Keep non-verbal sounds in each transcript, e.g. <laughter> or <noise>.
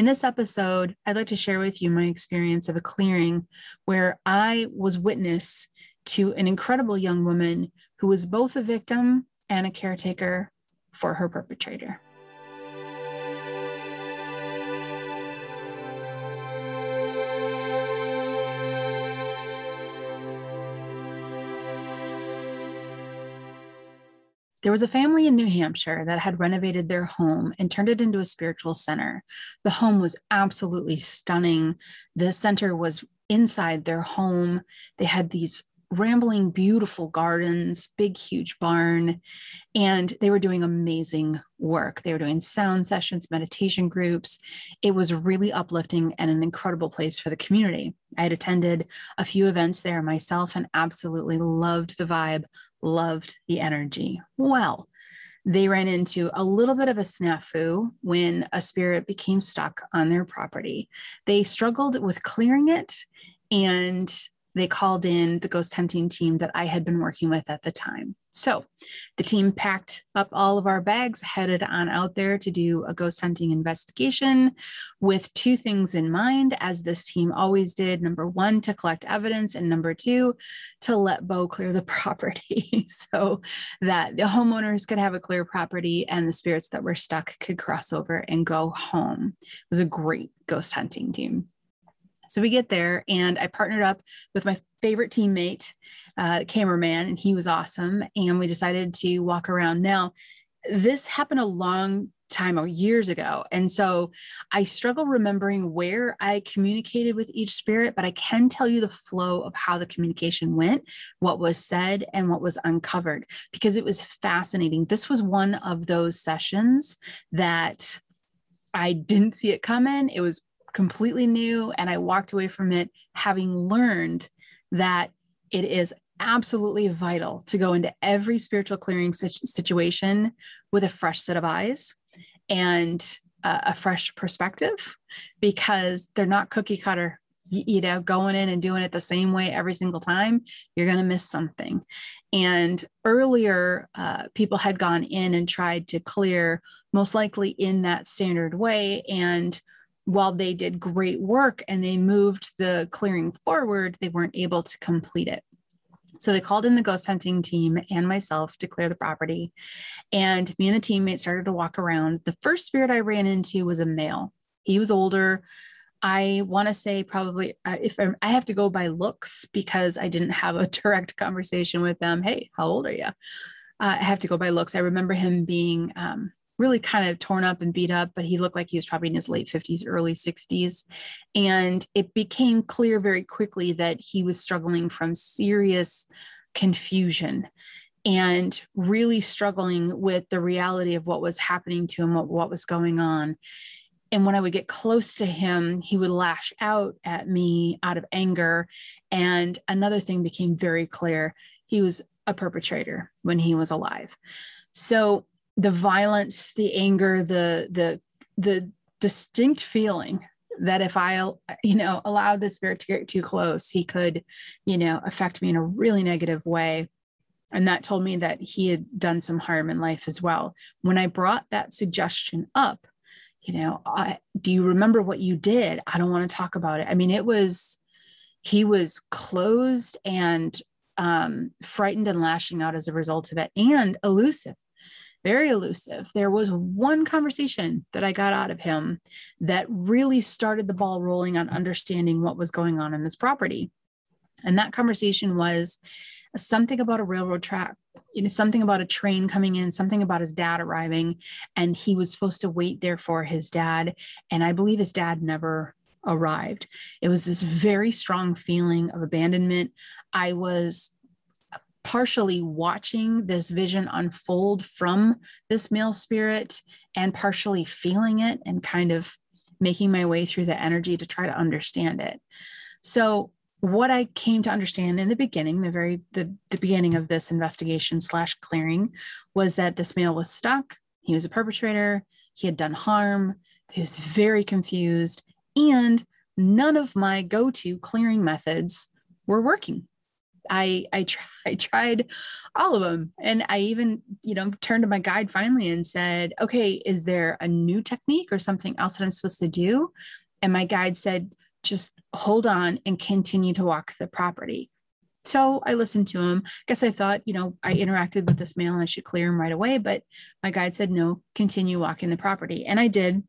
In this episode, I'd like to share with you my experience of a clearing where I was witness to an incredible young woman who was both a victim and a caretaker for her perpetrator. There was a family in New Hampshire that had renovated their home and turned it into a spiritual center. The home was absolutely stunning. The center was inside their home. They had these rambling, beautiful gardens, big, huge barn, and they were doing amazing work. They were doing sound sessions, meditation groups. It was really uplifting and an incredible place for the community. I had attended a few events there myself and absolutely loved the vibe, loved the energy. Well, they ran into a little bit of a snafu when a spirit became stuck on their property. They struggled with clearing it and they called in the ghost hunting team that I had been working with at the time. So the team packed up all of our bags, headed on out there to do a ghost hunting investigation with two things in mind, as this team always did. Number one, to collect evidence, and number two, to let Beau clear the <laughs> property so that the homeowners could have a clear property and the spirits that were stuck could cross over and go home. It was a great ghost hunting team. So we get there, and I partnered up with my favorite teammate, uh, cameraman, and he was awesome. And we decided to walk around. Now, this happened a long time or years ago. And so I struggle remembering where I communicated with each spirit, but I can tell you the flow of how the communication went, what was said, and what was uncovered, because it was fascinating. This was one of those sessions that I didn't see it coming. It was completely new and I walked away from it having learned that it is absolutely vital to go into every spiritual clearing situation with a fresh set of eyes and uh, a fresh perspective because they're not cookie cutter. You know going in and doing it the same way every single time you're going to miss something. And earlier uh, people had gone in and tried to clear most likely in that standard way and while they did great work and they moved the clearing forward, they weren't able to complete it. So they called in the ghost hunting team and myself to clear the property. And me and the teammate started to walk around. The first spirit I ran into was a male. He was older. I want to say probably uh, if I'm, i have to go by looks because I didn't have a <laughs> direct conversation with them. Hey, how old are you? Uh, I have to go by looks. I remember him being um, really kind of torn up and beat up, but he looked like he was probably in his late 50s, early 60s. And it became clear very quickly that he was struggling from serious confusion and really struggling with the reality of what was happening to him, what, what was going on. And when I would get close to him, he would lash out at me out of anger. And another thing became very clear he was a perpetrator when he was alive. So the violence, the anger, the the the distinct feeling that if I, you know, allowed the spirit to get too close, he could, you know, affect me in a really negative way. And that told me that he had done some harm in life as well. When I brought that suggestion up, you know, I, do you remember what you did? I don't want to talk about it. I mean, it was, he was closed and um, frightened and lashing out as a result of it and elusive very elusive. There was one conversation that I got out of him that really started the ball rolling on understanding what was going on in this property. And that conversation was something about a railroad track, you know, something about a train coming in, something about his dad arriving, and he was supposed to wait there for his dad. And I believe his dad never arrived. It was this very strong feeling of abandonment. I was partially watching this vision unfold from this male spirit and partially feeling it and kind of making my way through the energy to try to understand it. So what I came to understand in the beginning, the very the, the beginning of this investigation slash clearing was that this male was stuck. He was a perpetrator. He had done harm. He was very confused. And none of my go-to clearing methods were working I I, <laughs> I tried all of them, and I even you know turned to my guide finally and said, "Okay, is there a new technique or something else that I'm supposed to do?" And my guide said, "Just hold on and continue to walk the property." So I listened to him. I guess I thought, you know, I interacted with this male and I should clear him right away. But my guide said, no, continue walking the property. And I did.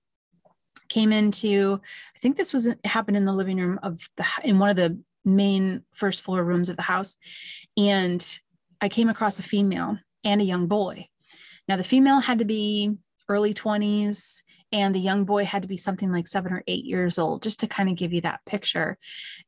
Came into, I think this was happened in the living room of the, in one of the main first floor rooms of the house. And I came across a female and a young boy. Now, the female had to be early 20s and the young boy had to be something like seven or eight years old, just to kind of give you that picture.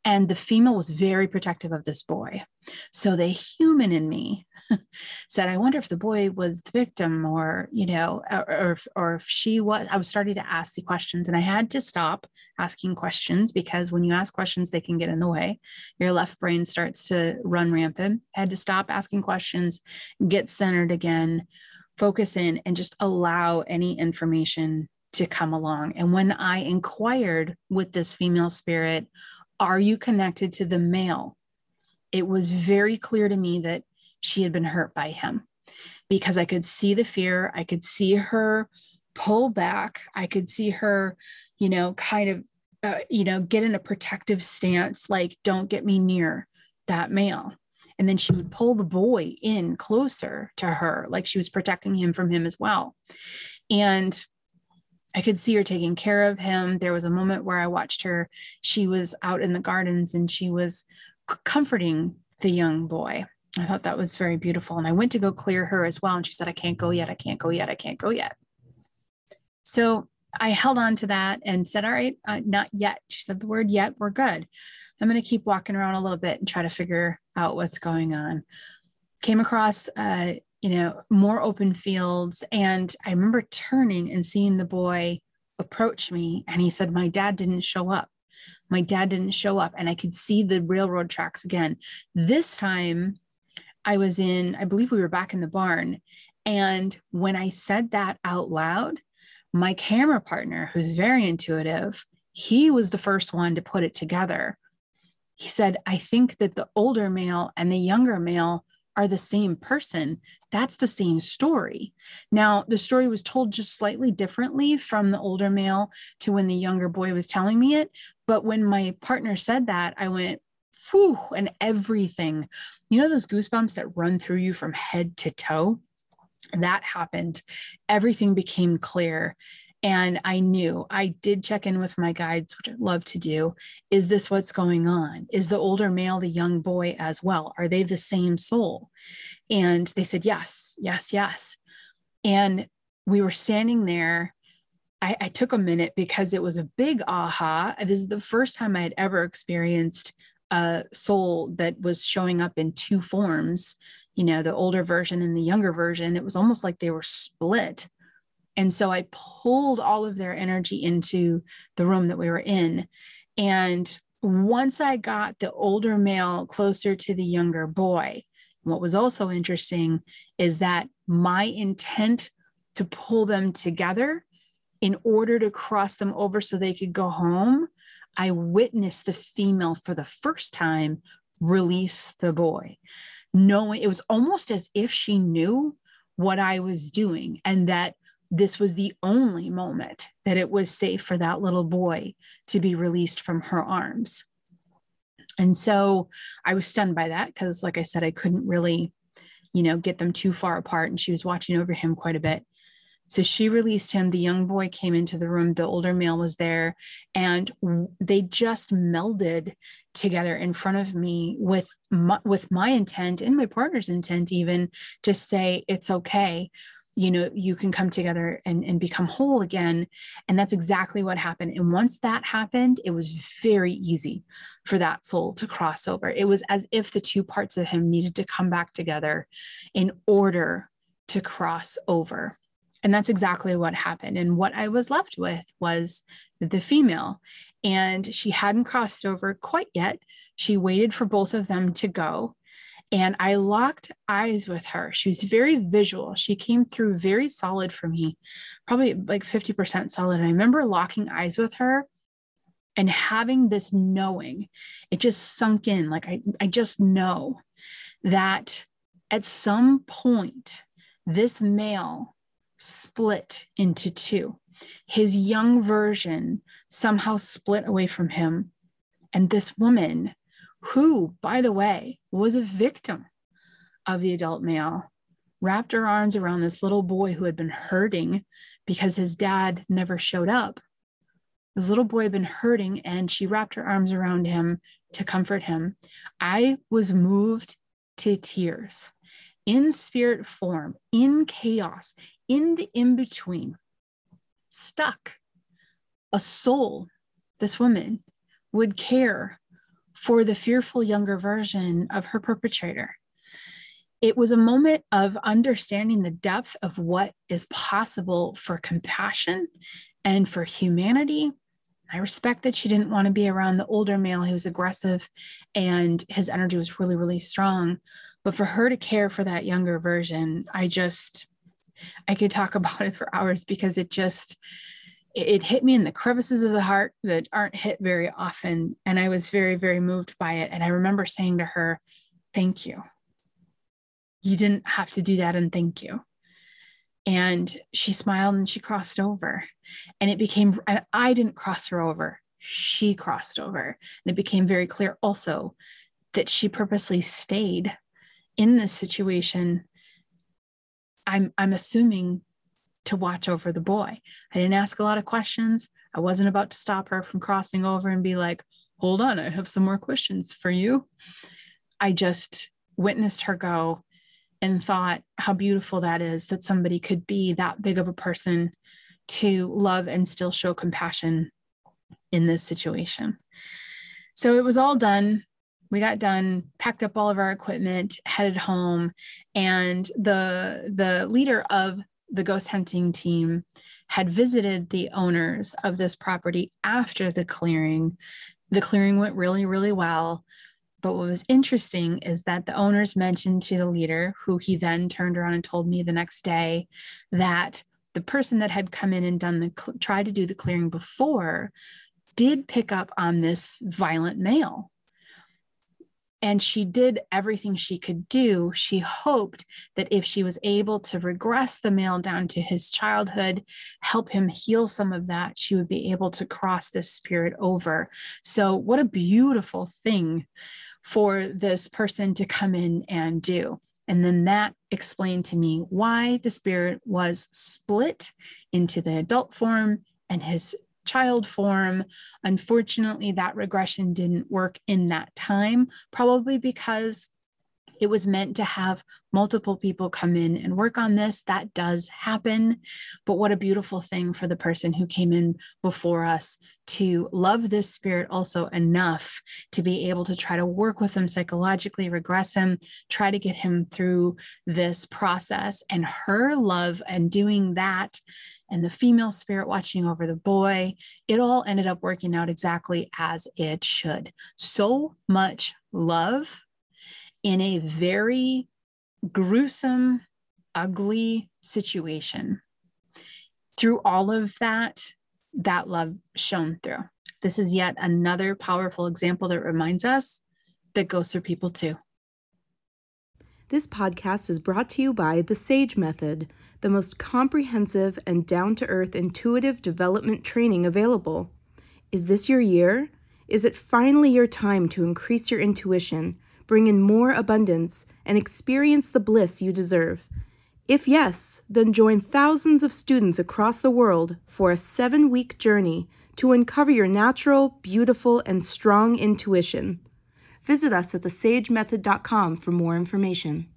And the female was very protective of this boy. So the human in me <laughs> said, I wonder if the boy was the victim or, you know, or, or, if, or if she was. I was starting to ask the questions and I had to stop asking questions because when you ask questions, they can get in the way. Your left brain starts to run rampant. I had to stop asking questions, get centered again, focus in, and just allow any information to come along. And when I inquired with this female spirit, are you connected to the male? It was very clear to me that she had been hurt by him because I could see the fear. I could see her pull back. I could see her, you know, kind of, uh, you know, get in a protective stance, like, don't get me near that male. And then she would pull the boy in closer to her, like she was protecting him from him as well. And I could see her taking care of him. There was a moment where I watched her. She was out in the gardens and she was comforting the young boy. I thought that was very beautiful. And I went to go clear her as well. And she said, I can't go yet. I can't go yet. I can't go yet. So I held on to that and said, All right, uh, not yet. She said the word yet. We're good. I'm going to keep walking around a little bit and try to figure out what's going on. Came across uh, you know, more open fields. And I remember turning and seeing the boy approach me. And he said, My dad didn't show up. My dad didn't show up. And I could see the railroad tracks again. This time I was in, I believe we were back in the barn. And when I said that out loud, my camera partner, who's very intuitive, he was the first one to put it together. He said, I think that the older male and the younger male are the same person, that's the same story. Now, the story was told just slightly differently from the older male to when the younger boy was telling me it. But when my partner said that, I went, whew, and everything, you know, those goosebumps that run through you from head to toe? That happened. Everything became clear. And I knew I did check in with my guides, which I love to do. Is this what's going on? Is the older male the young boy as well? Are they the same soul? And they said, yes, yes, yes. And we were standing there. I, I took a minute because it was a big aha. This is the first time I had ever experienced a soul that was showing up in two forms, you know, the older version and the younger version. It was almost like they were split and so I pulled all of their energy into the room that we were in. And once I got the older male closer to the younger boy, what was also interesting is that my intent to pull them together in order to cross them over so they could go home, I witnessed the female for the first time release the boy. Knowing it was almost as if she knew what I was doing and that this was the only moment that it was safe for that little boy to be released from her arms. And so I was stunned by that because, like I said, I couldn't really, you know, get them too far apart. And she was watching over him quite a bit. So she released him. The young boy came into the room. The older male was there, and they just melded together in front of me with my, with my intent and my partner's intent, even to say it's okay you know you can come together and, and become whole again and that's exactly what happened and once that happened it was very easy for that soul to cross over it was as if the two parts of him needed to come back together in order to cross over and that's exactly what happened and what i was left with was the female and she hadn't crossed over quite yet she waited for both of them to go and I locked eyes with her. She was very visual. She came through very solid for me, probably like 50% solid. And I remember locking eyes with her. and having this knowing, it just sunk in. Like I, I just know that at some point, this male split into two. His young version somehow split away from him. And this woman, who, by the way, was a victim of the adult male, wrapped her arms around this little boy who had been hurting because his dad never showed up. This little boy had been hurting, and she wrapped her arms around him to comfort him. I was moved to tears in spirit form, in chaos, in the in between, stuck. A soul, this woman, would care for the fearful younger version of her perpetrator. It was a moment of understanding the depth of what is possible for compassion and for humanity. I respect that she didn't want to be around the older male who was aggressive and his energy was really, really strong. But for her to care for that younger version, I just, I could talk <laughs> about it for hours because it just, it hit me in the crevices of the heart that aren't hit very often. And I was very, very moved by it. And I remember saying to her, Thank you. You didn't have to do that. And thank you. And she smiled and she crossed over. And it became, I didn't cross her over. She crossed over. And it became very clear also that she purposely stayed in this situation i'm i'm assuming to watch over the boy. I didn't ask a lot of questions. I wasn't about to stop her from crossing over and be like hold on i have some more questions for you. I just witnessed her go and thought how beautiful that is that somebody could be that big of a person to love and still show compassion in this situation. So it was all done we got done packed up all of our equipment headed home and the the leader of the ghost hunting team had visited the owners of this property after the clearing. The clearing went really really well. But what was interesting is that the owners mentioned to the leader who he then turned around and told me the next day that the person that had come in and done the tried to do the clearing before did pick up on this violent male and she did everything she could do. She hoped that if she was able to regress the male down to his childhood, help him heal some of that, she would be able to cross this spirit over. So, what a beautiful thing for this person to come in and do. And then that explained to me why the spirit was split into the adult form and his child form. Unfortunately, that regression didn't work in that time, probably because it was meant to have multiple people come in and work on this. That does happen. But what a beautiful thing for the person who came in before us to love this spirit also enough to be able to try to work with him psychologically, regress him, try to get him through this process. And her love and doing that and the female spirit watching over the boy. It all ended up working out exactly as it should. So much love in a very gruesome, ugly situation. Through all of that, that love shone through. This is yet another powerful example that reminds us that ghosts are people too. This podcast is brought to you by the SAGE Method the most comprehensive and down to earth intuitive development training available. Is this your year? Is it finally your time to increase your intuition, bring in more abundance, and experience the bliss you deserve? If yes, then join thousands of students across the world for a seven week journey to uncover your natural, beautiful, and strong intuition. Visit us at thesagemethod.com for more information.